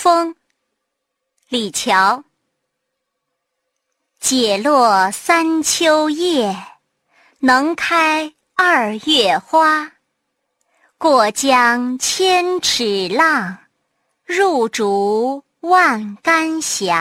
风李峤解落三秋叶能开二月花。过江千尺浪入竹万竿斜